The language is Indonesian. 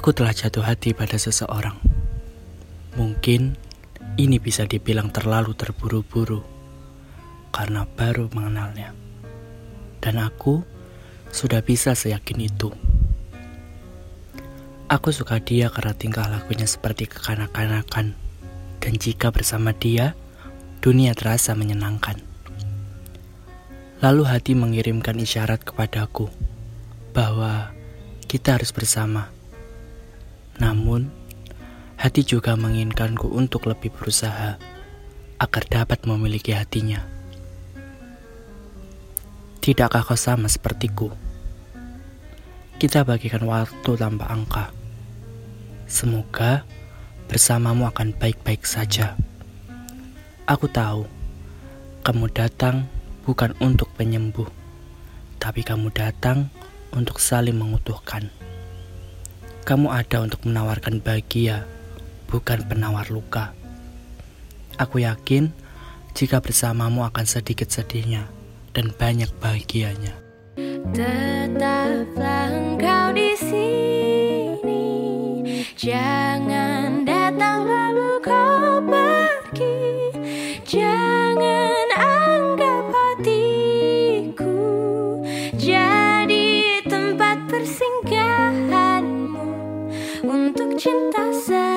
Aku telah jatuh hati pada seseorang. Mungkin ini bisa dibilang terlalu terburu-buru karena baru mengenalnya. Dan aku sudah bisa seyakin itu. Aku suka dia karena tingkah lakunya seperti kekanak-kanakan. Dan jika bersama dia, dunia terasa menyenangkan. Lalu hati mengirimkan isyarat kepadaku bahwa kita harus bersama. Namun, hati juga menginginkanku untuk lebih berusaha agar dapat memiliki hatinya. Tidakkah kau sama sepertiku? Kita bagikan waktu tanpa angka. Semoga bersamamu akan baik-baik saja. Aku tahu kamu datang bukan untuk penyembuh, tapi kamu datang untuk saling mengutuhkan. Kamu ada untuk menawarkan bahagia, bukan penawar luka. Aku yakin jika bersamamu akan sedikit sedihnya dan banyak bahagianya. Tetaplah engkau di sini, jangan i said